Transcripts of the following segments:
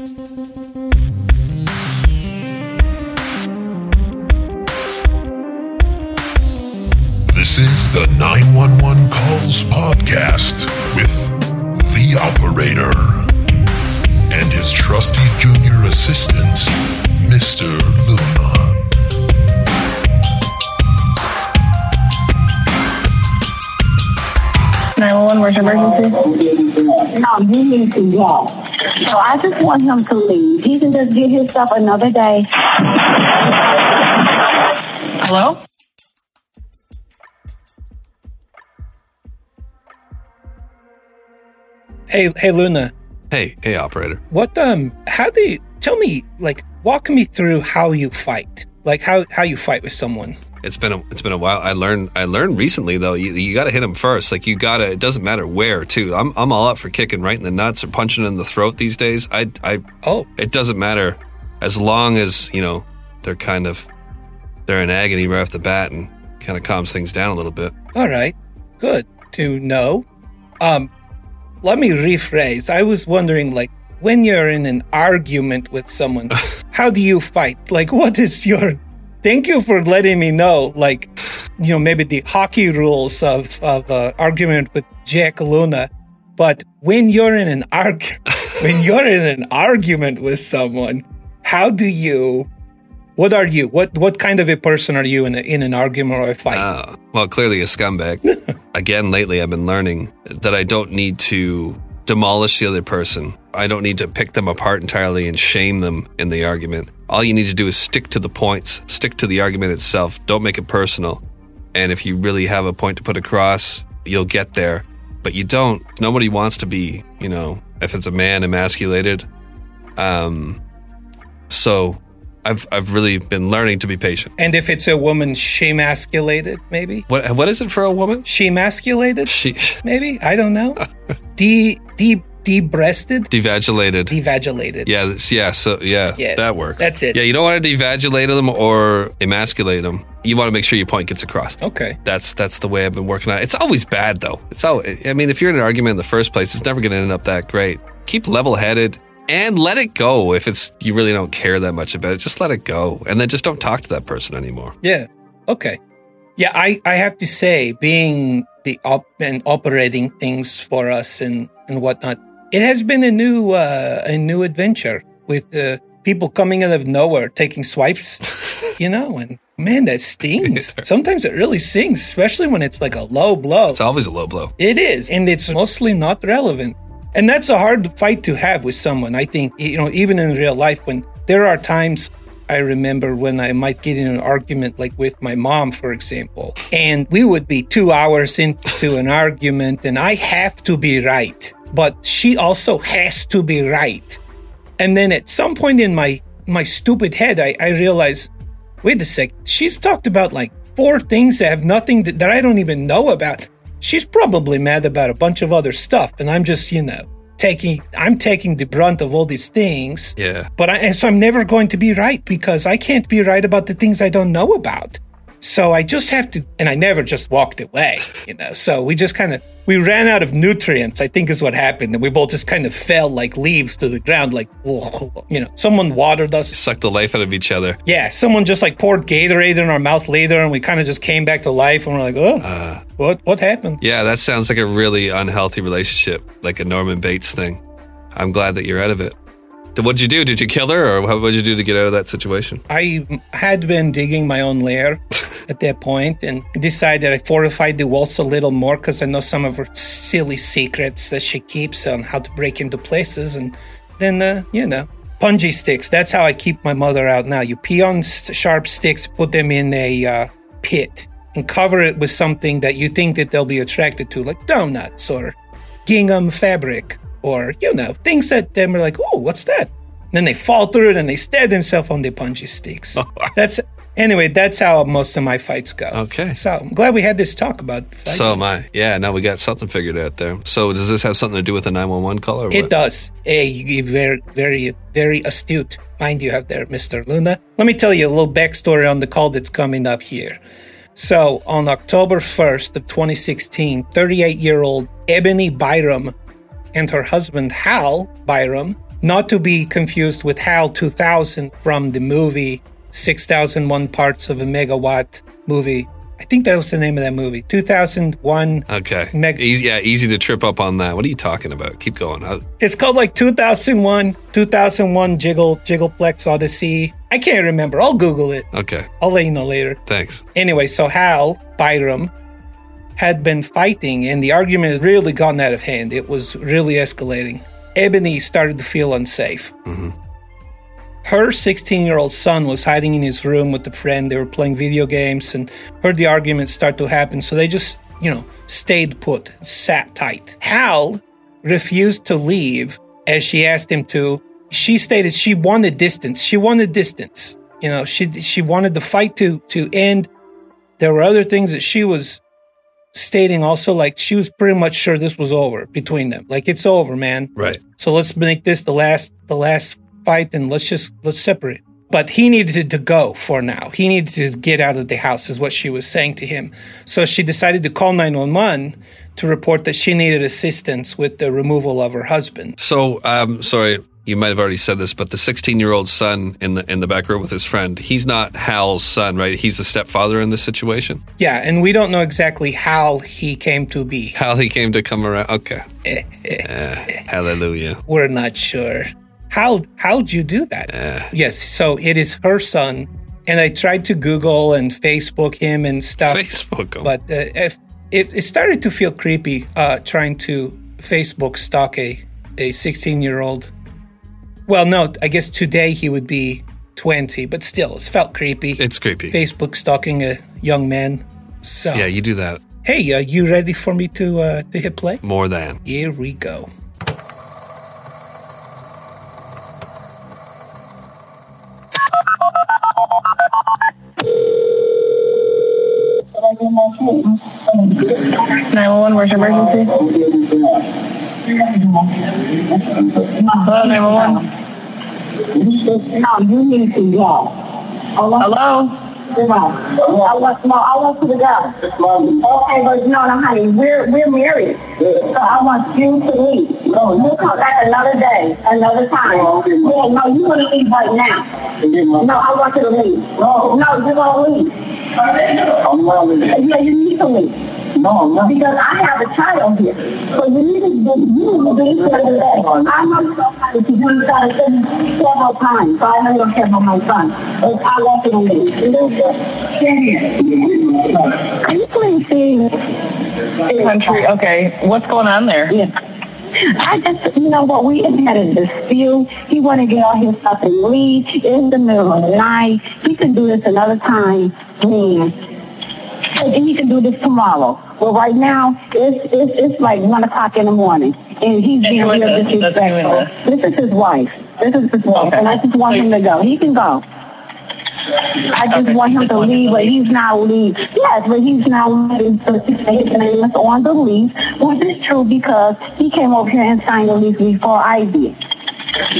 This is the 911 Calls Podcast with the operator and his trusty junior assistant, Mr. Luna. Nine one where's emergency? No, you need to go. So I just want him to leave. He can just get his stuff another day. Hello? Hey, hey, Luna. Hey, hey, operator. What um? How do you tell me? Like, walk me through how you fight. Like how how you fight with someone. It's been a it's been a while. I learned I learned recently though. You, you got to hit them first. Like you got to. It doesn't matter where. Too. I'm I'm all up for kicking right in the nuts or punching in the throat these days. I I Oh, it doesn't matter as long as you know they're kind of they're in agony right off the bat and kind of calms things down a little bit. all right, good to know. Um, let me rephrase. I was wondering, like, when you're in an argument with someone, how do you fight? Like, what is your? Thank you for letting me know. Like, you know, maybe the hockey rules of of uh, argument with Jack Luna. But when you're in an arg, when you're in an argument with someone, how do you? What are you? What what kind of a person are you in a, in an argument or a fight? Uh, well, clearly a scumbag. Again, lately I've been learning that I don't need to demolish the other person. I don't need to pick them apart entirely and shame them in the argument. All you need to do is stick to the points, stick to the argument itself. Don't make it personal. And if you really have a point to put across, you'll get there. But you don't. Nobody wants to be, you know, if it's a man, emasculated. Um, so I've I've really been learning to be patient. And if it's a woman, she emasculated, maybe? What what is it for a woman? She emasculated? She Maybe? I don't know. De, de, de-breasted? devagulated. Devagulated. Yeah, yeah, so yeah, Yeah, that works. that's it. Yeah, you don't want to devagulate them or emasculate them. You want to make sure your point gets across. Okay. That's that's the way I've been working on. it. It's always bad though. It's all. I mean, if you're in an argument in the first place, it's never going to end up that great. Keep level-headed and let it go. If it's you really don't care that much about it, just let it go, and then just don't talk to that person anymore. Yeah. Okay. Yeah, I, I have to say, being the op and operating things for us and, and whatnot, it has been a new uh, a new adventure with uh, people coming out of nowhere taking swipes, you know, and man, that stings. Sometimes it really stings, especially when it's like a low blow. It's always a low blow. It is, and it's mostly not relevant. And that's a hard fight to have with someone. I think, you know, even in real life, when there are times I remember when I might get in an argument, like with my mom, for example, and we would be two hours into an argument, and I have to be right, but she also has to be right. And then at some point in my my stupid head, I, I realize, wait a sec, she's talked about like four things that have nothing that, that I don't even know about. She's probably mad about a bunch of other stuff, and I'm just, you know, taking I'm taking the brunt of all these things. Yeah. But I and so I'm never going to be right because I can't be right about the things I don't know about. So I just have to, and I never just walked away, you know. So we just kind of we ran out of nutrients. I think is what happened, and we both just kind of fell like leaves to the ground, like you know. Someone watered us. Sucked the life out of each other. Yeah, someone just like poured Gatorade in our mouth later, and we kind of just came back to life, and we're like, oh, Uh. what what happened? Yeah, that sounds like a really unhealthy relationship, like a Norman Bates thing. I'm glad that you're out of it. What'd you do? Did you kill her, or what would you do to get out of that situation? I had been digging my own lair at that point and decided I fortified the walls a little more because I know some of her silly secrets that she keeps on how to break into places. And then, uh, you know, punji sticks. That's how I keep my mother out now. You pee on s- sharp sticks, put them in a uh, pit, and cover it with something that you think that they'll be attracted to, like donuts or gingham fabric or, you know, things that them are like, oh, what's that? then they fall through it and they stab themselves on the punji sticks. that's anyway. That's how most of my fights go. Okay. So I'm glad we had this talk about. Fighting. So am I. Yeah, now we got something figured out there. So does this have something to do with the 911 call or what? It does. Hey, you very, very, very astute mind you have there, Mr. Luna. Let me tell you a little backstory on the call that's coming up here. So, on October 1st of 2016, 38-year-old Ebony Byram and her husband Hal Byram Not to be confused with HAL 2000 from the movie 6001 Parts of a Megawatt movie. I think that was the name of that movie. 2001. Okay. Meg- easy, yeah, easy to trip up on that. What are you talking about? Keep going. Uh, It's called like 2001, 2001 Jiggle, Jiggleplex Odyssey. I can't remember. I'll Google it. okay. I'll let you know later. Thanks. Anyway, so Hal Byram had been fighting, and the argument had really gotten out of hand. It was really escalating. Ebony started to feel unsafe. Mm-hmm. Her 16 year old son was hiding in his room with a friend. They were playing video games and heard the argument start to happen. So they just, you know, stayed put, sat tight. Hal refused to leave as she asked him to. She stated she wanted distance. She wanted distance. You know, she she wanted the fight to to end. There were other things that she was stating also, like she was pretty much sure this was over between them. Like it's over, man. Right. So let's make this the last the last fight and let's just let's separate. But he needed to go for now. He needed to get out of the house, is what she was saying to him. So she decided to call 911 to report that she needed assistance with the removal of her husband. So, um, sorry, you might have already said this, but the 16 year old son in the in the back room with his friend, he's not Hal's son, right? He's the stepfather in this situation. Yeah, and we don't know exactly how he came to be. How he came to come around. Okay. Eh, hallelujah. We're not sure. How how'd you do that? Yes, so it is her son, and I tried to Google and Facebook him and stuff. Facebook him. but uh, if, it, it started to feel creepy uh, trying to Facebook stalk a a 16 year old. Well, no, I guess today he would be 20, but still, it felt creepy. It's creepy. Facebook stalking a young man. So, Yeah, you do that hey, are you ready for me to uh, to hit play? more than. Here we go. Nine one one. Where's your emergency? Hello, nine one one. No, you need to go. Hello. No, I want, no, I want you to go. Okay, but no, no, honey, we're we're married, so I want you to leave. No, you come back another day, another time. Yeah, no, you want to leave right now. No, I want you to leave. No, no, you're gonna leave. I'm not leaving. Yeah, you need to leave. No, no. Because I have a child here. So you need to you need to leave for the day. I know somebody to do that several times. So I know you don't care about my son. But I want you to leave. Can you please see? Country. Okay. What's going on there? Yeah. I just, you know what, we had a dispute. He want to get all his stuff and leave in the middle of the night. He can do this another time. Man. And he can do this tomorrow. Well, right now, it's, it's, it's like 1 o'clock in the morning. And he's being real this? Disrespectful. This is his wife. This is his wife. Okay. And I just want him to go. He can go. I just Okay. want him to just want him leave, but he's not leave. Yes, but he's not leaving. So his name is on the lease, which is true because he came over here and signed the lease before I did.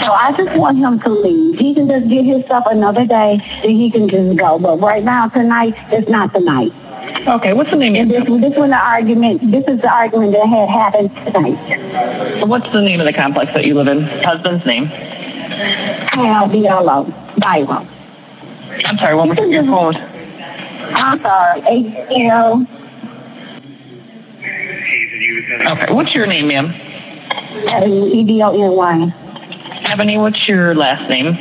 So I just want him to leave. He can just get his stuff another day and he can just go. But right now, tonight, it's not the night. Okay. What's the name? And of this, this was the argument. This is the argument that had happened tonight. What's the name of the complex that you live in? Husband's name. Hal Byron. I'm sorry. One more time. Your phone. I'm sorry, H-L, Okay. What's your name, ma'am? E-D-O-N-Y. Ebony. What's your last name?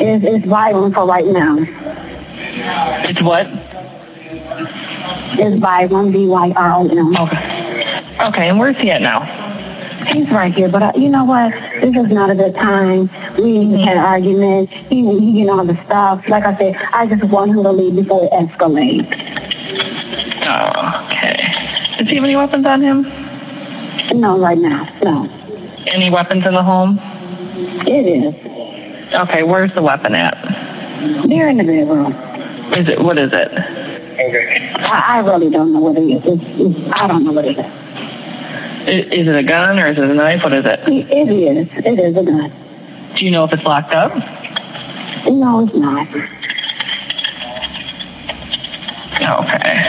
It's, it's Byron for right now. It's what? It's Byron, B-Y-R-O-N. Okay. Okay. And where's he at now? He's right here, but uh, you know what? This is not a good time. We had an argument. He, he getting all the stuff. Like I said, I just want him to leave before it escalates. Oh, okay. Does he have any weapons on him? No, right now, no. Any weapons in the home? It is. Okay. Where's the weapon at? They're in the bedroom. Is it? What is it? I, I really don't know what it is. It's, it's, I don't know what it is. I- Is it a gun or is it a knife? What is it? It, it is. It is a gun. Do you know if it's locked up? No, it's not. Okay.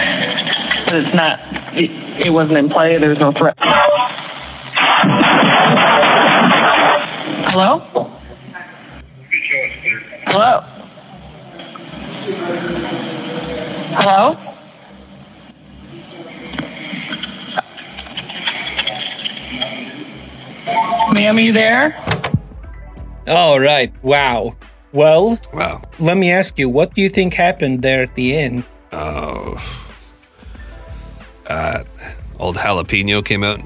But it's not, it, it wasn't in play, there's no threat. Hello? Hello? Hello? Ma'am, are you there? All right. Wow. Well, Wow. let me ask you, what do you think happened there at the end? Oh. Uh, old jalapeno came out,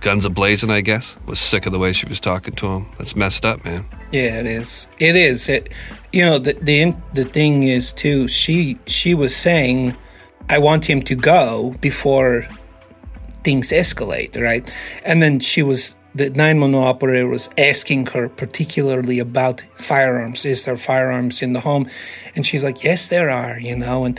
guns ablazing. I guess was sick of the way she was talking to him. That's messed up, man. Yeah, it is. It is. It, you know, the the the thing is too. She she was saying, "I want him to go before things escalate," right? And then she was the 911 operator was asking her particularly about firearms. Is there firearms in the home? And she's like, "Yes, there are." You know, and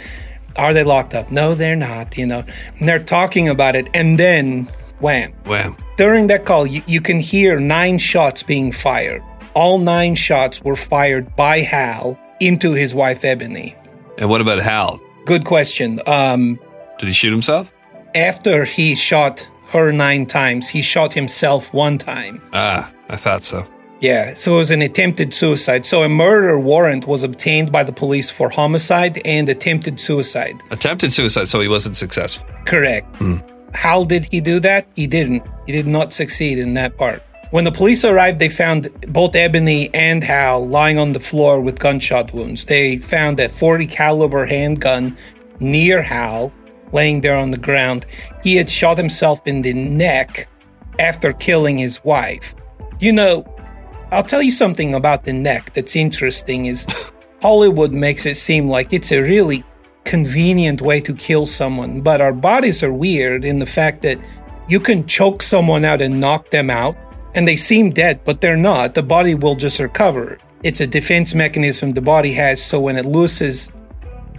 are they locked up? No, they're not. You know, and they're talking about it, and then wham Wham. during that call, you, you can hear nine shots being fired. All nine shots were fired by Hal into his wife Ebony. And what about Hal? Good question. Um, Did he shoot himself? after he shot her nine times, he shot himself one time. Ah, I thought so. Yeah, so it was an attempted suicide. So a murder warrant was obtained by the police for homicide and attempted suicide. Attempted suicide, so he wasn't successful. Correct. How did he do that? He didn't. He did not succeed in that part. When the police arrived, they found both Ebony and Hal lying on the floor with gunshot wounds. They found a 40 caliber handgun near Hal, laying there on the ground. He had shot himself in the neck after killing his wife. You know, I'll tell you something about the neck that's interesting is Hollywood makes it seem like it's a really convenient way to kill someone, but our bodies are weird in the fact that you can choke someone out and knock them out, and they seem dead, but they're not. The body will just recover. It's a defense mechanism the body has, so when it loses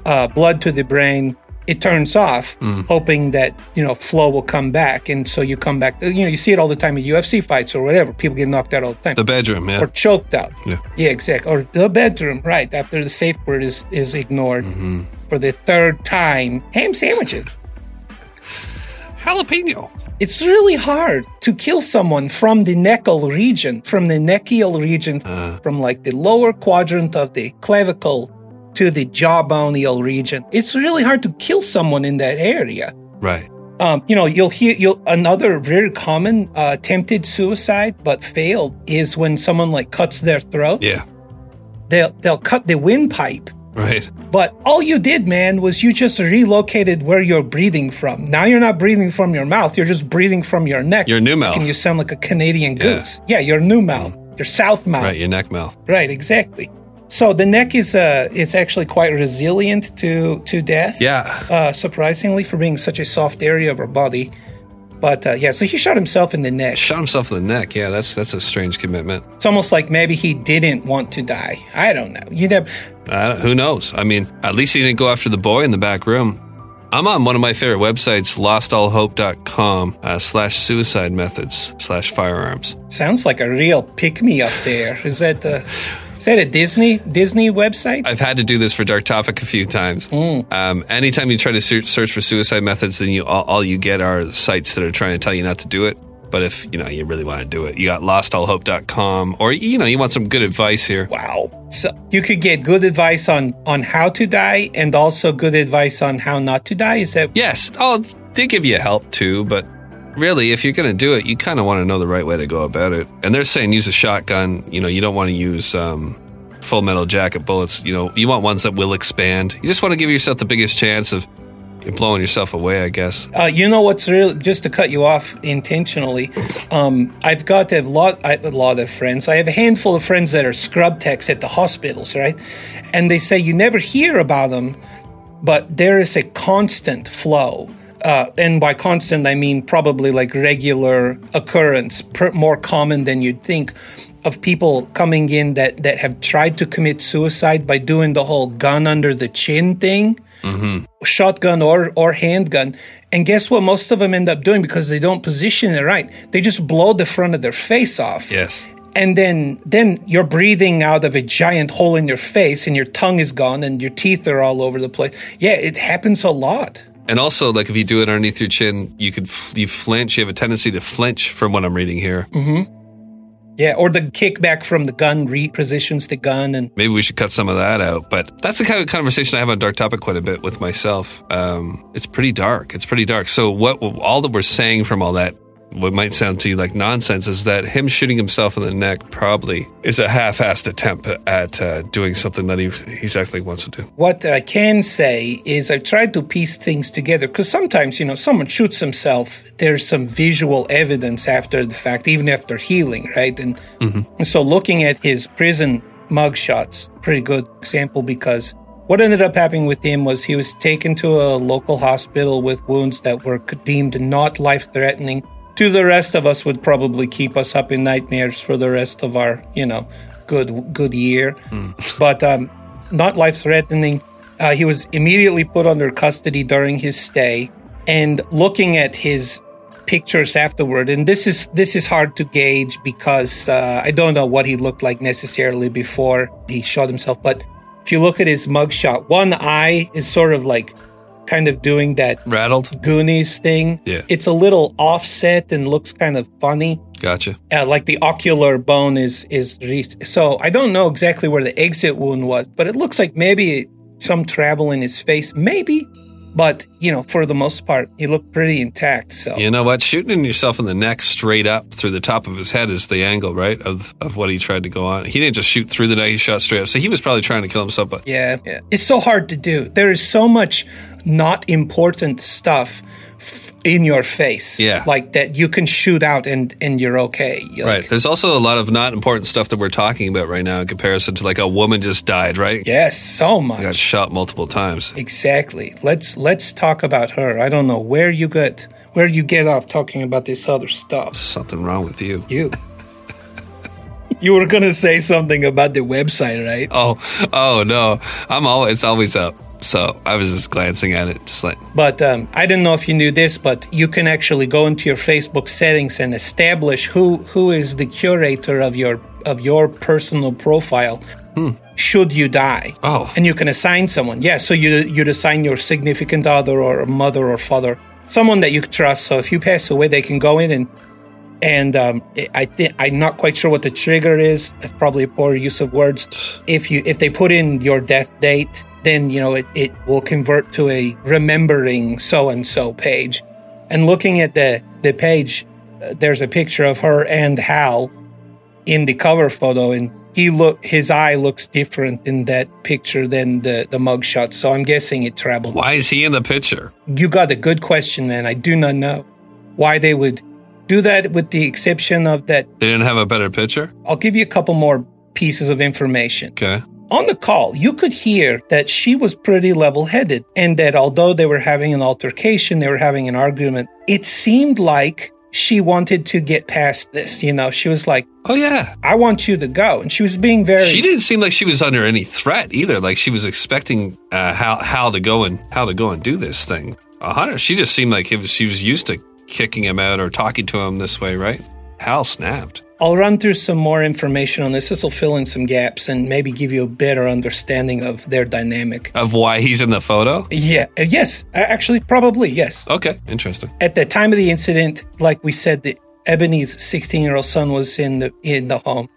uh, blood to the brain, it turns off, hoping that you know flow will come back, and so you come back. You know, you see it all the time in UFC fights or whatever. People get knocked out all the time The bedroom, yeah. or choked out. Yeah. Yeah, exactly. Or the bedroom, right? After the safe word is is ignored Mm-hmm. for the third time. Ham sandwiches. Jalapeno. It's really hard to kill someone from the neckal region, from the nechial region, Uh. from like the lower quadrant of the clavicle to the jawboneal region. It's really hard to kill someone in that area. Right. Um, you know, you'll hear you'll another very common uh, attempted suicide but failed is when someone like cuts their throat. Yeah. They'll they'll cut the windpipe Right. But all you did, man, was you just relocated where you're breathing from. Now you're not breathing from your mouth, you're just breathing from your neck. Your new mouth. And you sound like a Canadian goose. Yeah, your new mouth, your south mouth. Right. Your neck mouth. Right, exactly. So the neck is uh it's actually quite resilient to to death. Yeah. Uh, surprisingly, for being such a soft area of our body. But uh, yeah, so he shot himself in the neck. Shot himself in the neck. Yeah. That's that's a strange commitment. It's almost like maybe he didn't want to die. I don't know. You never. Uh, who knows? I mean, at least he didn't go after the boy in the back room. I'm on one of my favorite websites, lostallhope.com uh, slash suicide methods slash firearms. Sounds like a real pick me up there. Is that uh, is that a Disney Disney website? I've had to do this for Dark Topic a few times. Um, anytime you try to search, search for suicide methods, then you all, all you get are sites that are trying to tell you not to do it. But if you know you really want to do it, you got lostallhope.com, or you know you want some good advice here. wow. So you could get good advice on on how to die and also good advice on how not to die. Is that Yes, oh, they give you help too, but really, if you're going to do it, you kind of want to know the right way to go about it. And they're saying use a shotgun. You know, you don't want to use um, full metal jacket bullets. You know, you want ones that will expand. You just want to give yourself the biggest chance of blowing yourself away, I guess. Uh, you know what's real? Just to cut you off intentionally, um, I've got a lot, I, a lot of friends. I have a handful of friends that are scrub techs at the hospitals, right? And they say you never hear about them, but there is a constant flow. Uh, and by constant, I mean probably like regular occurrence, per, more common than you'd think, of people coming in that that have tried to commit suicide by doing the whole gun under the chin thing shotgun or or handgun. And guess what most of them end up doing? Because they don't position it right. They just blow the front of their face off. Yes. and then then you're breathing out of a giant hole in your face and your tongue is gone and your teeth are all over the place. Yeah it happens a lot And also, like if you do it underneath your chin, you could f- you flinch. You have a tendency to flinch, from what I'm reading here. Mm-hmm. Yeah, or the kickback from the gun repositions the gun and Maybe we should cut some of that out. But that's the kind of conversation I have on Dark Topic quite a bit with myself. Um, it's pretty dark. It's pretty dark. So what all that we're saying from all that, what might sound to you like nonsense, is that him shooting himself in the neck probably is a half-assed attempt at uh, doing something that he he's actually wants to do. What I can say is I've tried to piece things together because sometimes, you know, someone shoots himself, there's some visual evidence after the fact, even after healing, right? And, and so looking at his prison mugshots, pretty good example because what ended up happening with him was he was taken to a local hospital with wounds that were deemed not life threatening. To the rest of us would probably keep us up in nightmares for the rest of our, you know, good good year. But um, not life threatening. Uh, he was immediately put under custody during his stay, and looking at his pictures afterward, and this is this is hard to gauge because uh, I don't know what he looked like necessarily before he shot himself. But if you look at his mugshot, one eye is sort of like kind of doing that Rattled? Goonies thing. Yeah. it's a little offset and looks kind of funny Gotcha. uh, like the ocular bone is is re- so I don't know exactly where the exit wound was, but it looks like maybe some travel in his face, maybe. But you know, for the most part, he looked pretty intact. So You know what? Shooting yourself in the neck straight up through the top of his head is the angle, right? Of of what he tried to go on. He didn't just shoot through the neck; he shot straight up. So he was probably trying to kill himself. But yeah, yeah, it's so hard to do. There is so much not important stuff f- in your face, Yeah. like that you can shoot out and and you're okay. You're right, there's also a lot of not important stuff that we're talking about right now in comparison to like a woman just died, right? yes, so much. Got shot multiple times. Exactly. Let's let's talk about her. I don't know where you get where you get off talking about this other stuff. Something wrong with you. You. you were gonna say something about the website, right? Oh, oh no! I'm always it's always up. So I was just glancing at it, just like But um, I don't know if you knew this, but you can actually go into your Facebook settings and establish who who is the curator of your of your personal profile. Should you die? Oh. and you can assign someone. Yeah, so you you'd assign your significant other or mother or father, someone that you trust. So if you pass away, they can go in and and um, I think I'm not quite sure what the trigger is. It's probably a poor use of words. If you if they put in your death date, then you know it, it will convert to a remembering so and so page. And looking at the the page, uh, there's a picture of her and Hal in the cover photo, and he look his eye looks different in that picture than the the mugshot. So I'm guessing it traveled. why is he in the picture? You got a good question, man. I do not know why they would do that, with the exception of that. They didn't have a better picture. I'll give you a couple more pieces of information. Okay. On the call, you could hear that she was pretty level headed, and that although they were having an altercation, they were having an argument, it seemed like she wanted to get past this. You know, she was like, Oh yeah. I want you to go. And she was being very. She didn't seem like she was under any threat either. Like she was expecting uh, how how to go and how to go and do this thing. She just seemed like it was, she was used to kicking him out or talking to him this way, right? Hal snapped. I'll run through some more information on this. This will fill in some gaps and maybe give you a better understanding of their dynamic. Of why he's in the photo? Yeah, uh, yes, actually, probably, yes. Okay, interesting. At the time of the incident, like we said, the, Ebony's 16 year old son was in the, in the home.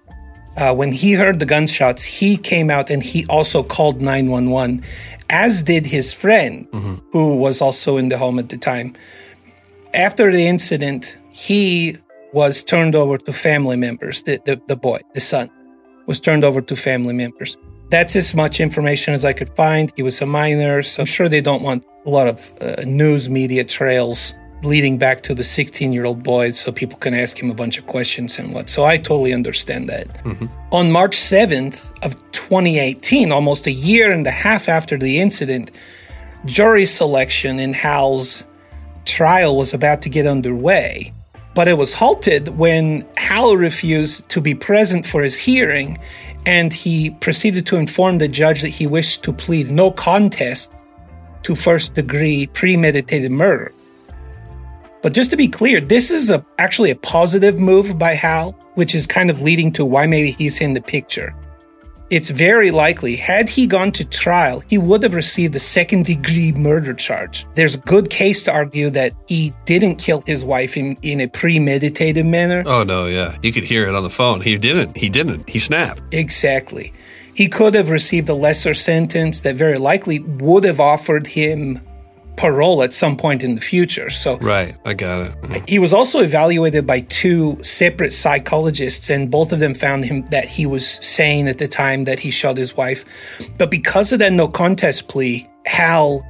Uh, when he heard the gunshots, he came out and he also called 911, as did his friend, who was also in the home at the time. After the incident, he was turned over to family members. The, the, the boy, the son, was turned over to family members. That's as much information as I could find. He was a minor, so I'm sure they don't want a lot of uh, news media trails leading back to the 16 year old boy so people can ask him a bunch of questions and what. So I totally understand that. On March 7th of 2018, almost a year and a half after the incident, jury selection in Hal's trial was about to get underway. But it was halted when Hal refused to be present for his hearing, and he proceeded to inform the judge that he wished to plead no contest to first degree premeditated murder. But just to be clear, this is a, actually a positive move by Hal, which is kind of leading to why maybe he's in the picture. It's very likely, had he gone to trial, he would have received a second degree murder charge. There's a good case to argue that he didn't kill his wife in, in a premeditated manner. Oh no, yeah. You could hear it on the phone. He didn't. He didn't. He snapped. Exactly. He could have received a lesser sentence that very likely would have offered him parole at some point in the future. So Right. I got it. Mhm. he was also evaluated by two separate psychologists, and both of them found him that he was sane at the time that he shot his wife. But because of that no contest plea, Hal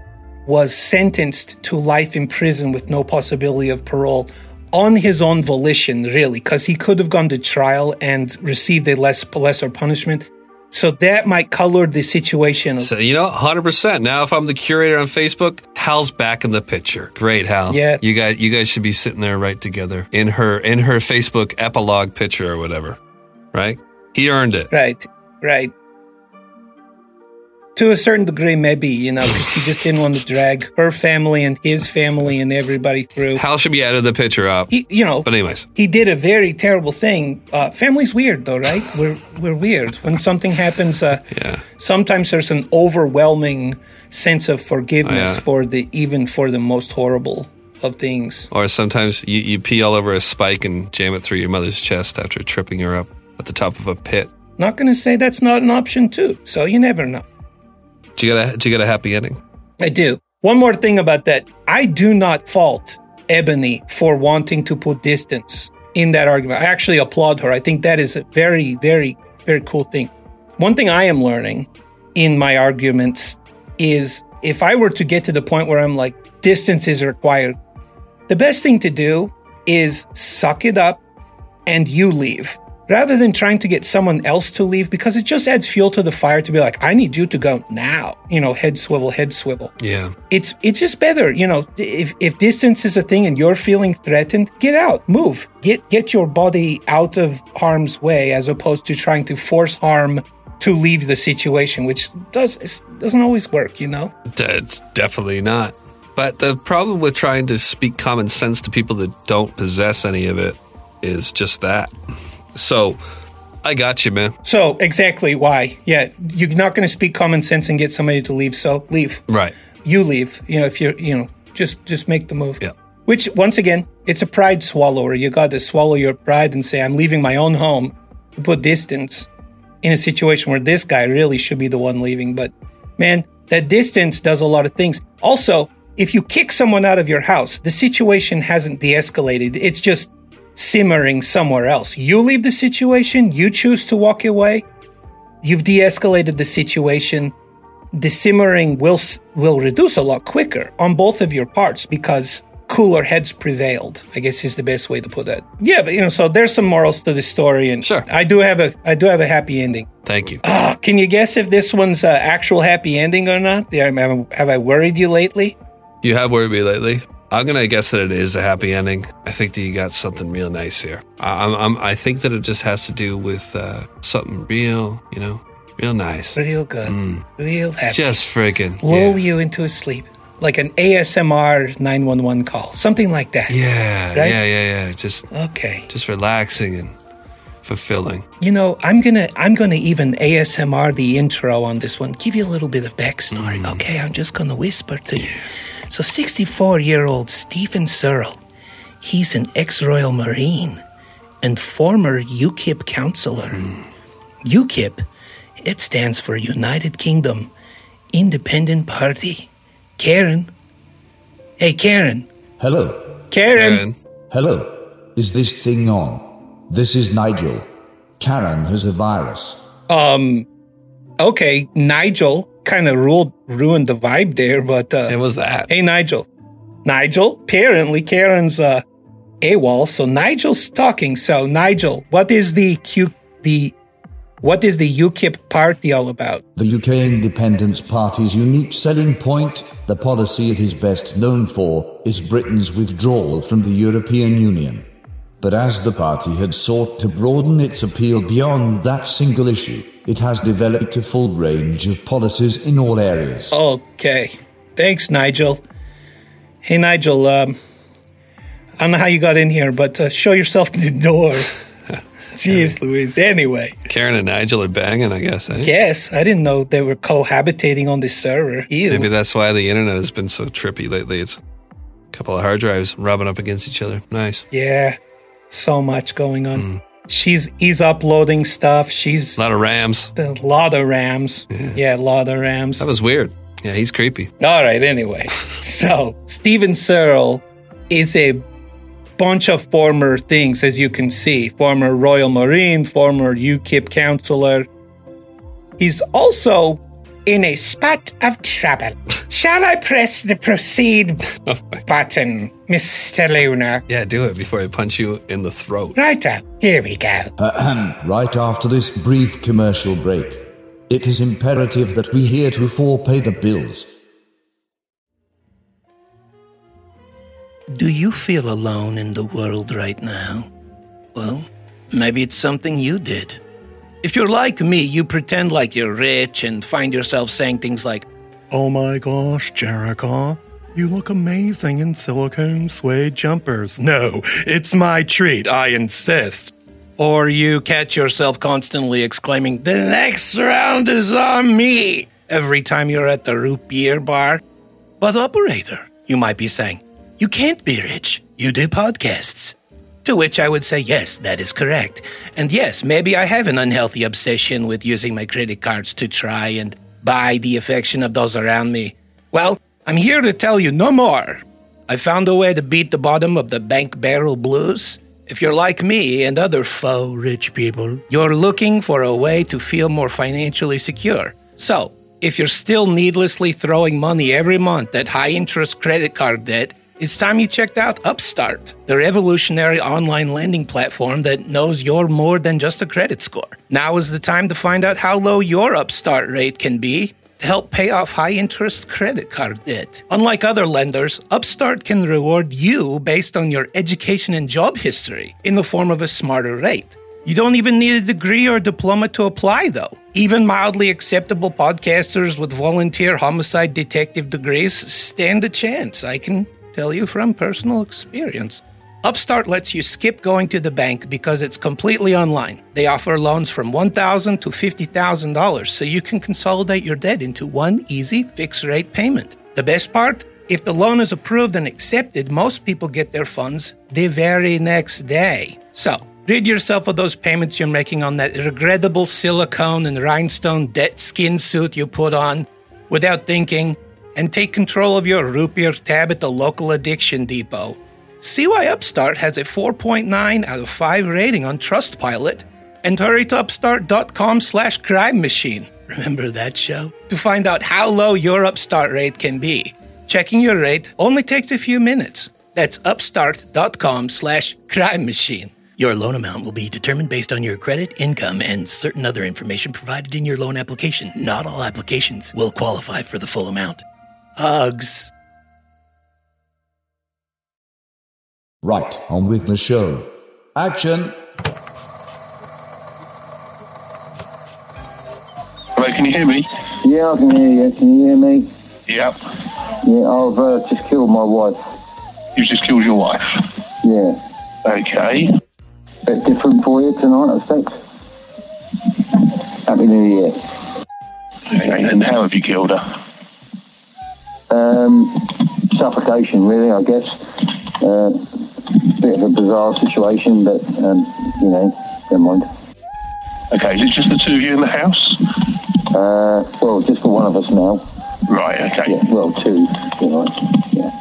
was sentenced to life in prison with no possibility of parole on his own volition, really, because he could have gone to trial and received a less lesser punishment. So that might color the situation. So you know, hundred percent. Now, if I'm the curator on Facebook, Hal's back in the picture. Great, Hal. Yeah. You guys, you guys should be sitting there right together in her in her Facebook epilogue picture or whatever. Right? He earned it. Right, right. To a certain degree, maybe, you know, because he just didn't want to drag her family and his family and everybody through. Hal should be out of the picture up. He, you know, But anyways, he did a very terrible thing. Uh, family's weird, though, right? We're we're weird. When something happens, uh, Yeah. sometimes there's an overwhelming sense of forgiveness Oh, yeah. for the even for the most horrible of things. or sometimes you, you pee all over a spike and jam it through your mother's chest after tripping her up at the top of a pit. Not going to say that's not an option too. So you never know. Do you get a do you get a happy ending? I do. One more thing about that. I do not fault Ebony for wanting to put distance in that argument. I actually applaud her. I think that is a very, very, very cool thing. One thing I am learning in my arguments is if I were to get to the point where I'm like, distance is required, the best thing to do is suck it up and you leave rather than trying to get someone else to leave because it just adds fuel to the fire to be like, I need you to go now, you know, head swivel, head swivel Yeah. it's it's just better you know if if distance is a thing and you're feeling threatened get out move get get your body out of harm's way as opposed to trying to force harm to leave the situation which does doesn't always work you know It's definitely not. But the problem with trying to speak common sense to people that don't possess any of it is just that. So, I got you, man. so exactly why? Yeah you're not going to speak common sense and get somebody to leave so leave. Right. you leave you know if you're you know just just make the move. Yeah. which once again it's a pride swallower. You got to swallow your pride and say i'm leaving my own home. To put distance in a situation where this guy really should be the one leaving but man that distance does a lot of things. Also if you kick someone out of your house the situation hasn't de-escalated. It's just simmering somewhere else you leave the situation you choose to walk away you've de-escalated the situation the simmering will will reduce a lot quicker on both of your parts because cooler heads prevailed. I guess is the best way to put it. Yeah, but you know, so there's some morals to the story, and Sure. I do have a I do have a happy ending. Thank you. Ah, can you guess if this one's actual happy ending or not? Have I worried you lately? You have worried me lately. I'm gonna guess that it is a happy ending. I think that you got something real nice here. I, I'm, I'm, I think that it just has to do with uh, something real, you know, real nice. Real good, real happy. Just friggin' lull yeah. you into a sleep, like an ASMR 911 call, something like that. Yeah, Right? yeah, yeah, yeah. Just, Okay. just relaxing and fulfilling. You know, I'm gonna I'm gonna even ASMR the intro on this one. Give you a little bit of backstory. Okay, I'm just gonna whisper to you. So 64 year old Stephen Searle, he's an ex-Royal Marine and former UKIP councillor. UKIP, it stands for United Kingdom Independent Party. Karen. Hey Karen. Hello. Karen. And Hello. Is this thing on? This is Nigel. Karen has a virus. Um okay, Nigel kind of ruled ruined the vibe there, but uh it was that. Hey, Nigel. Nigel, apparently Karen's uh, AWOL, so Nigel's talking. So, Nigel, what is the Q, the, what is the UKIP party all about? The UK Independence Party's unique selling point, the policy it is best known for, is Britain's withdrawal from the European Union. But as the party had sought to broaden its appeal beyond that single issue, it has developed a full range of policies in all areas. Okay. Thanks, Nigel. Hey, Nigel, um, I don't know how you got in here, but uh, show yourself to the door. Jeez Louise. Anyway, Karen and Nigel are banging, I guess. Eh? yes, I didn't know they were cohabitating on this server. Ew. Maybe that's why the internet has been so trippy lately. It's a couple of hard drives rubbing up against each other. Nice. Yeah, so much going on. She's he's uploading stuff. She's A lot of Rams. a lot of rams. Yeah, a lot of rams. That was weird. Yeah, he's creepy. All right, anyway. so, Steven Searle is a bunch of former things, as you can see former Royal Marine, former UKIP councillor. He's also in a spot of trouble. Shall I press the proceed Oh button, Mr. Luna? Yeah, do it before I punch you in the throat. Right up. Here we go. Right after this brief commercial break, it is imperative that we heretofore pay the bills. Do you feel alone in the world right now? Well, maybe it's something you did. If you're like me, you pretend like you're rich and find yourself saying things like, Oh my gosh, Jericho, you look amazing in silicone suede jumpers. No, it's my treat, I insist. Or you catch yourself constantly exclaiming, The next round is on me, every time you're at the root beer bar. But, operator, you might be saying, you can't be rich. You do podcasts. To which I would say, yes, that is correct. And yes, maybe I have an unhealthy obsession with using my credit cards to try and buy the affection of those around me. Well, I'm here to tell you no more. I found a way to beat the bottom of the bank barrel blues. If you're like me and other faux rich people, you're looking for a way to feel more financially secure. So, if you're still needlessly throwing money every month at high interest credit card debt, it's time you checked out Upstart, the revolutionary online lending platform that knows you're more than just a credit score. Now is the time to find out how low your Upstart rate can be to help pay off high interest credit card debt. Unlike other lenders, Upstart can reward you based on your education and job history in the form of a smarter rate. You don't even need a degree or diploma to apply, though. Even mildly acceptable podcasters with volunteer homicide detective degrees stand a chance, I can tell you from personal experience. Upstart lets you skip going to the bank because it's completely online. They offer loans from 1,000 to $50,000 so you can consolidate your debt into one easy fixed rate payment. The best part? If the loan is approved and accepted, most people get their funds the very next day. So, rid yourself of those payments you're making on that regrettable silicone and rhinestone debt skin suit you put on without thinking and take control of your beer tab at the local addiction depot. See why Upstart has a 4.9 out of 5 rating on Trustpilot and hurry to upstart.com slash crime machine. Remember that show? To find out how low your Upstart rate can be. Checking your rate only takes a few minutes. That's upstart.com slash crime machine. Your loan amount will be determined based on your credit, income, and certain other information provided in your loan application. Not all applications will qualify for the full amount. Hugs. Right, on with the show. Action! Hello, can you hear me? Yeah, I can hear you. Can you hear me? Yep. Yeah, I've uh, just killed my wife. You just killed your wife. Yeah. Okay. Bit different for you tonight, I think. Happy New Year. okay. And how have you killed her? Um, suffocation, really, I guess. Uh, bit of a bizarre situation, but, um, you know, never mind. Okay, is it just the two of you in the house? Uh, well, just for one of us now. Right, okay. Yeah, well, two, you know. Yeah.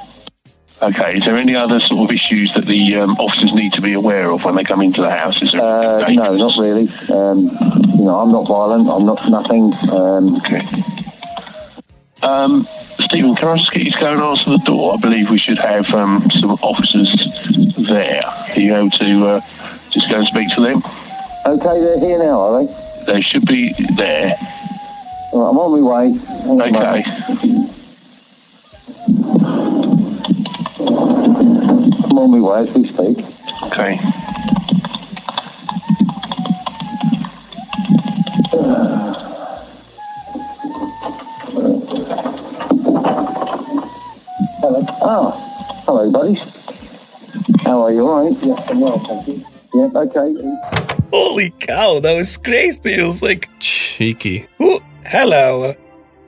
Okay, is there any other sort of issues that the um, officers need to be aware of when they come into the house? Is there Uh, no, not really. Um, you know, I'm not violent. I'm not nothing. Um, Okay. Um, Stephen, can I just get you to go and answer the door? I believe we should have um, some officers there. Are you able to uh, just go and speak to them? okay, they're here now, are they? They should be there. Right, I'm on my way. On, Okay. mate. I'm on my way as we speak. Okay. Hello. Oh, hello, buddies. How are you? All right? Yeah, I'm well, thank you. Yeah, okay. Holy cow, that was crazy. It was like, Cheeky. "Ooh, hello,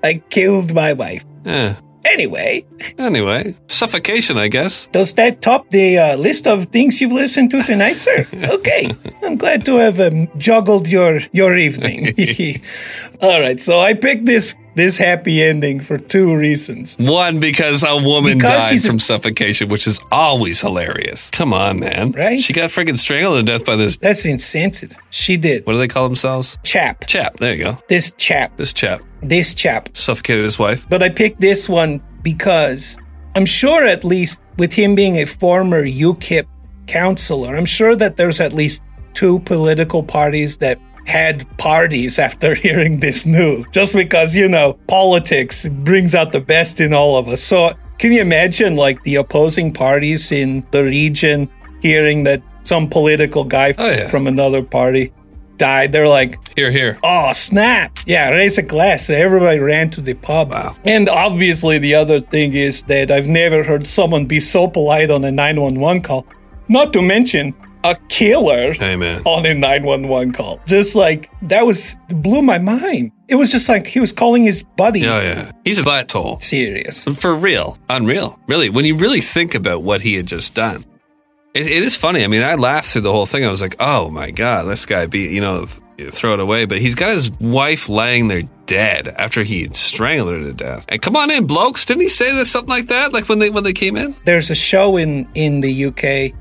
I killed my wife. Yeah. Anyway, Anyway, suffocation, I guess. does that top the uh, list of things you've listened to tonight, sir? Okay, I'm glad to have um, juggled your your evening. All right, so I picked this this happy ending for two reasons. One, because a woman Because died she's a- from suffocation, which is always hilarious. Come on, man. Right? She got freaking strangled to death by this. That's insensitive. She did. What do they call themselves? Chap. Chap. There you go. This chap. This chap This chap. suffocated his wife. But I picked this one because I'm sure, at least with him being a former UKIP councillor, I'm sure that there's at least two political parties that had parties after hearing this news. Just because, you know, politics brings out the best in all of us. So, can you imagine like the opposing parties in the region hearing that some political guy Oh, yeah. from another party died? They're like, Here, here. Oh, snap. Yeah, raise a glass. So everybody ran to the pub. Wow. And obviously, the other thing is that I've never heard someone be so polite on a 911 call. Not to mention a killer Hey, man. on a 911 call. Just like, that was, blew my mind. It was just like he was calling his buddy. Oh, yeah. He's a butthole. Serious. For real. Unreal. Really. When you really think about what he had just done, it, it is funny. I mean, I laughed through the whole thing. I was like, oh my God, this guy be, you know, throw it away. But he's got his wife laying there dead after he strangled her to death. And come on in, blokes. Didn't he say this, something like that? Like when they, when they came in? There's a show in, in the UK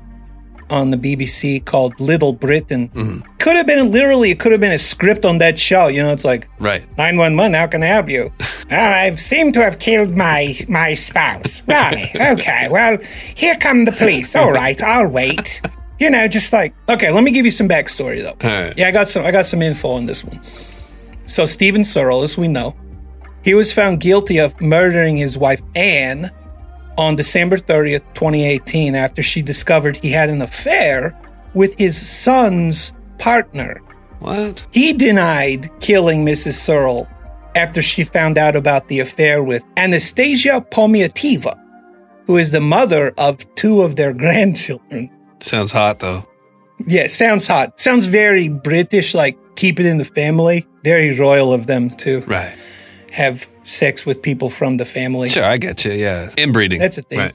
on the BBC called Little Britain. Mm-hmm. Could have been literally, it could have been a script on that show. You know, it's like, Right. 911, how can I help you? well, I seem to have killed my my spouse. Really? Okay, well, here come the police. All right, I'll wait. You know, just like okay, let me give you some backstory though. Right. Yeah, I got some I got some info on this one. So Stephen Searle, as we know, he was found guilty of murdering his wife Anne on December 30th, 2018, after she discovered he had an affair with his son's partner. What? He denied killing Mrs. Searle after she found out about the affair with Anastasia Pomiativa, who is the mother of two of their grandchildren. Sounds hot though. Yeah, sounds hot. Sounds very British, like keep it in the family. Very royal of them to Right. have sex with people from the family. Sure, I get you. Yeah. Inbreeding. That's a thing. Right.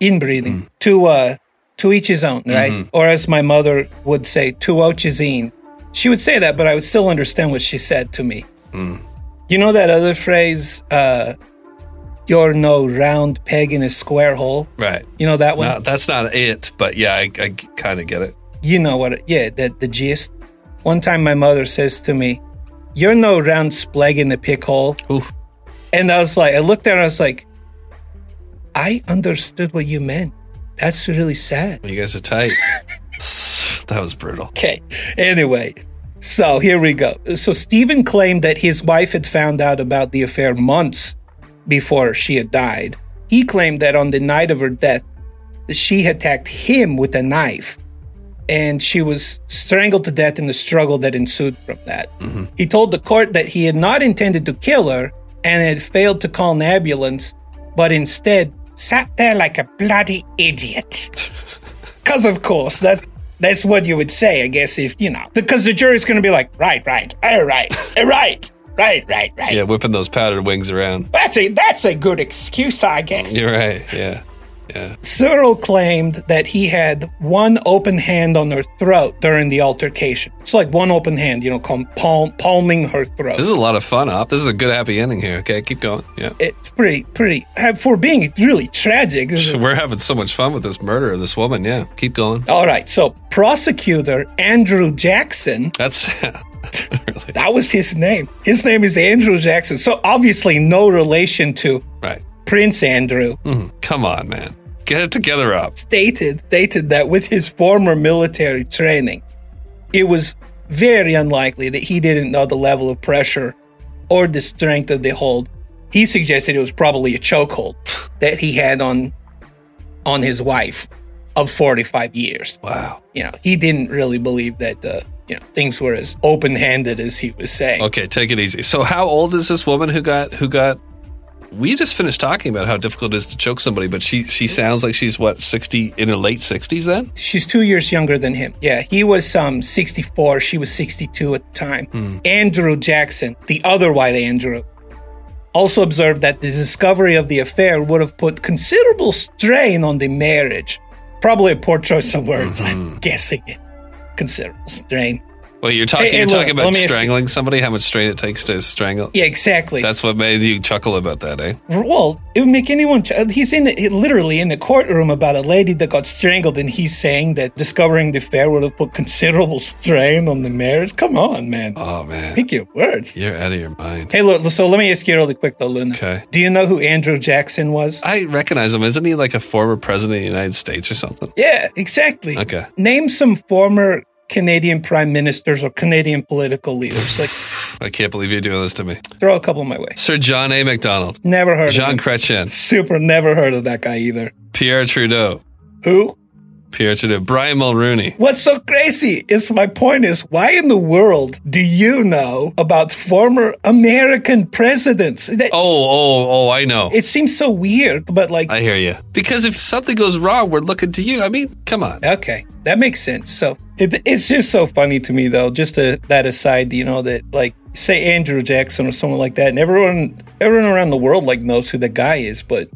Inbreeding. To uh to each his own, right? Or as my mother would say, to each his own. She would say that, but I would still understand what she said to me. You know that other phrase, uh, you're no round peg in a square hole? Right. You know that one? No, that's not it, but yeah, I, I kind of get it. You know what? Yeah, the, the gist. One time my mother says to me, You're no round spleg in a pick hole. Oof. And I was like, I looked at her, I was like, I understood what you meant. That's really sad. You guys are tight. that was brutal. Okay. Anyway, so here we go. So Stephen claimed that his wife had found out about the affair months before she had died. He claimed that on the night of her death, she attacked him with a knife and she was strangled to death in the struggle that ensued from that. Mm-hmm. He told the court that he had not intended to kill her and had failed to call an ambulance, but instead sat there like a bloody idiot. Because of course that's that's what you would say, I guess, if you know, because the jury's going to be like, right, right, all right, all right, right, right, right. Yeah, whipping those powdered wings around. That's a that's a good excuse, I guess. You're right. Yeah. Yeah. Searle claimed that he had one open hand on her throat during the altercation. It's like one open hand, you know, palm, palming her throat. This is a lot of fun, Op. This is a good happy ending here. Okay, keep going. Yeah. it's pretty, pretty, for being really tragic. We're having so much fun with this murder of this woman. Yeah. Keep going. All right, so prosecutor Andrew Jackson That's really That was his name. His name is Andrew Jackson. So obviously no relation to right. Prince Andrew. Mhm. Come on, man. Get it together, Op. Stated stated that with his former military training, it was very unlikely that he didn't know the level of pressure or the strength of the hold. He suggested it was probably a chokehold that he had on on his wife of 45 years. Wow. You know, he didn't really believe that uh, you know, things were as open-handed as he was saying. Okay, take it easy. So, how old is this woman who got who got we just finished talking about how difficult it is to choke somebody, but she she sounds like she's what sixty in her late sixties. Then She's two years younger than him. Yeah, he was um 64. She was 62 at the time. Andrew Jackson, the other white Andrew, also observed that the discovery of the affair would have put considerable strain on the marriage. Probably a poor choice of words, I'm guessing. it. Considerable strain. Well, you're talking Hey, you're look, talking about me ask you- strangling somebody. How much strain it takes to strangle? Yeah, exactly. That's what made you chuckle about that, eh? Well, it would make anyone. Ch- he's in the, literally in the courtroom about a lady that got strangled, and he's saying that discovering the affair would have put considerable strain on the marriage. Come on, man. Oh man, Pick your words. you're out of your mind. Hey, look. So let me ask you really quick though, Luna. Okay. Do you know who Andrew Jackson was? I recognize him. Isn't he like a former president of the United States or something? yeah, exactly. Okay. Name some former Canadian prime ministers or Canadian political leaders. Like, I can't believe you're doing this to me. throw a couple my way. Sir John A. Macdonald, Never heard Jean of him. Chrétien, Super. Never heard of that guy either. Pierre Trudeau, Who? Pierre Trudeau, Brian Mulroney. What's so crazy is my point is why in the world do you know about former American presidents? That- Oh, oh, oh! I know. It seems so weird, but like, I hear you. Because if something goes wrong, we're looking to you. I mean, come on. okay, that makes sense. So it, it's just so funny to me, though. Just that aside, you know that like say Andrew Jackson or someone like that, and everyone, everyone around the world like knows who the guy is, but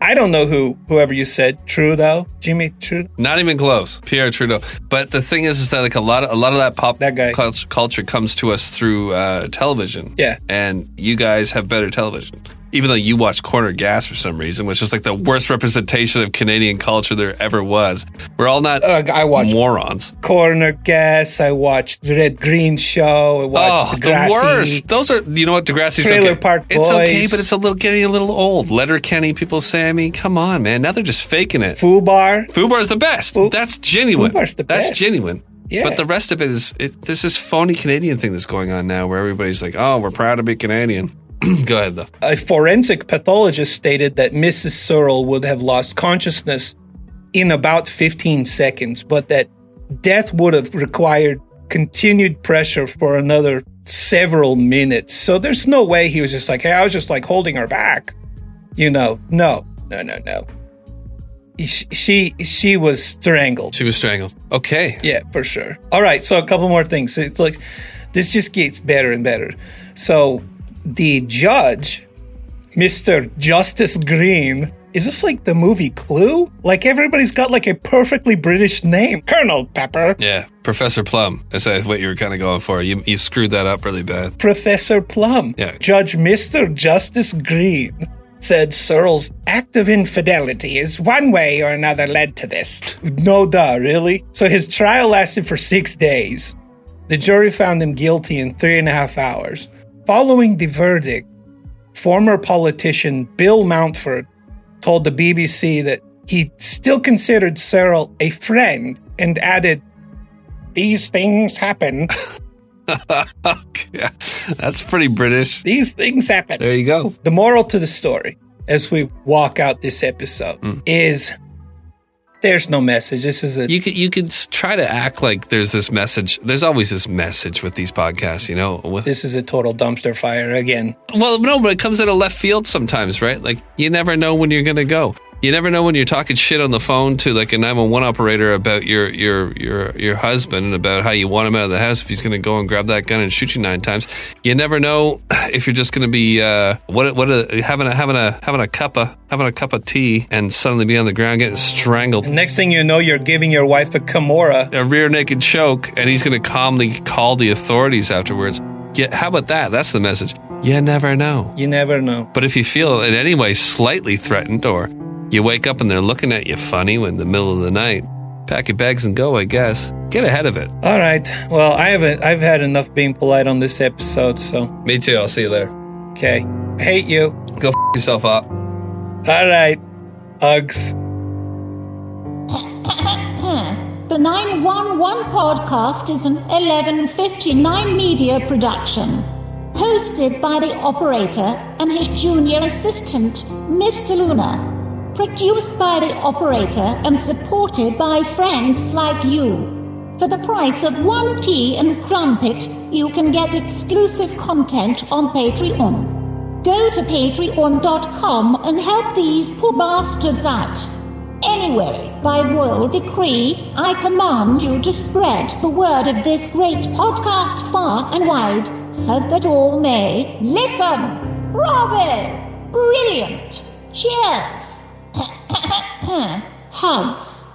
I don't know who whoever you said Trudeau, Jimmy Trudeau. Not even close, Pierre Trudeau. But the thing is, is that like a lot of a lot of that pop That guy. cult- culture comes to us through uh, television. Yeah. and you guys have better television. Even though you watch Corner Gas for some reason, which is like the worst representation of Canadian culture there ever was. We're all not Uh, I watch morons. Corner Gas. I watched the Red Green Show. I Oh, watched the Degrassi. worst. Those are, you know what, Degrassi's Trailer okay. Park It's okay, but it's a little getting a little old. Letterkenny people say. I mean, come on, man. Now they're just faking it. Fubar. Fubar's the best. Fu- That's genuine. Fubar's the That's best. genuine. Yeah. But the rest of it is it, there's this phony Canadian thing that's going on now where everybody's like, "Oh, we're proud to be Canadian." Go ahead though. A forensic pathologist stated that Mrs. Searle would have lost consciousness in about 15 seconds, but that death would have required continued pressure for another several minutes. So there's no way he was just like, hey, I was just like holding her back. You know, no, no, no, no. She, she, she was strangled. She was strangled. Okay. Yeah, for sure. All right, so a couple more things. It's like this just gets better and better. So the judge, Mr. Justice Green, is this like the movie Clue? Like everybody's got like a perfectly British name. Colonel Pepper, Yeah, Professor Plum. Is that what you were kind of going for? You you screwed that up really bad. Professor Plum. Yeah. Judge Mr. Justice Green said Searle's act of infidelity is one way or another led to this. No duh, really? So his trial lasted for six days. The jury found him guilty in three and a half hours. Following the verdict, former politician Bill Mountford told the BBC that he still considered Searle a friend and added, These things happen. that's pretty British. These things happen. There you go. The moral to the story, as we walk out this episode, Hmm. is there's no message. This is a You could you could try to act like there's this message. There's always this message with these podcasts, you know. With this is a total dumpster fire again. well, no, but it comes out of left field sometimes, right? Like you never know when you're gonna go. You never know when you're talking shit on the phone to like a 911 operator about your your your your husband and about how you want him out of the house if he's gonna go and grab that gun and shoot you nine times. You never know if you're just gonna be uh, what what a, having a having a having a cup of having a cup of tea and suddenly be on the ground getting strangled. Next thing you know, you're giving your wife a Kimura. a rear naked choke and he's going to calmly call the authorities afterwards. Yeah, how about that? That's the message. You never know. You never know. But if you feel in any way slightly threatened or you wake up and they're looking at you funny in the middle of the night, pack your bags and go, I guess. Get ahead of it. All right. Well, I haven't. I've had enough being polite on this episode. So Me too. I'll see you later. okay. I hate you. Go f yourself up. All right. Hugs. The 911 podcast is an 1159 media production. Hosted by the operator and his junior assistant, Mr. Luna. Produced by the operator and supported by friends like you. For the price of one tea and crumpet, you can get exclusive content on Patreon. Go to patreon.com and help these poor bastards out. Anyway, by royal decree, I command you to spread the word of this great podcast far and wide, so that all may listen. Bravo! Brilliant! Cheers! Hugs.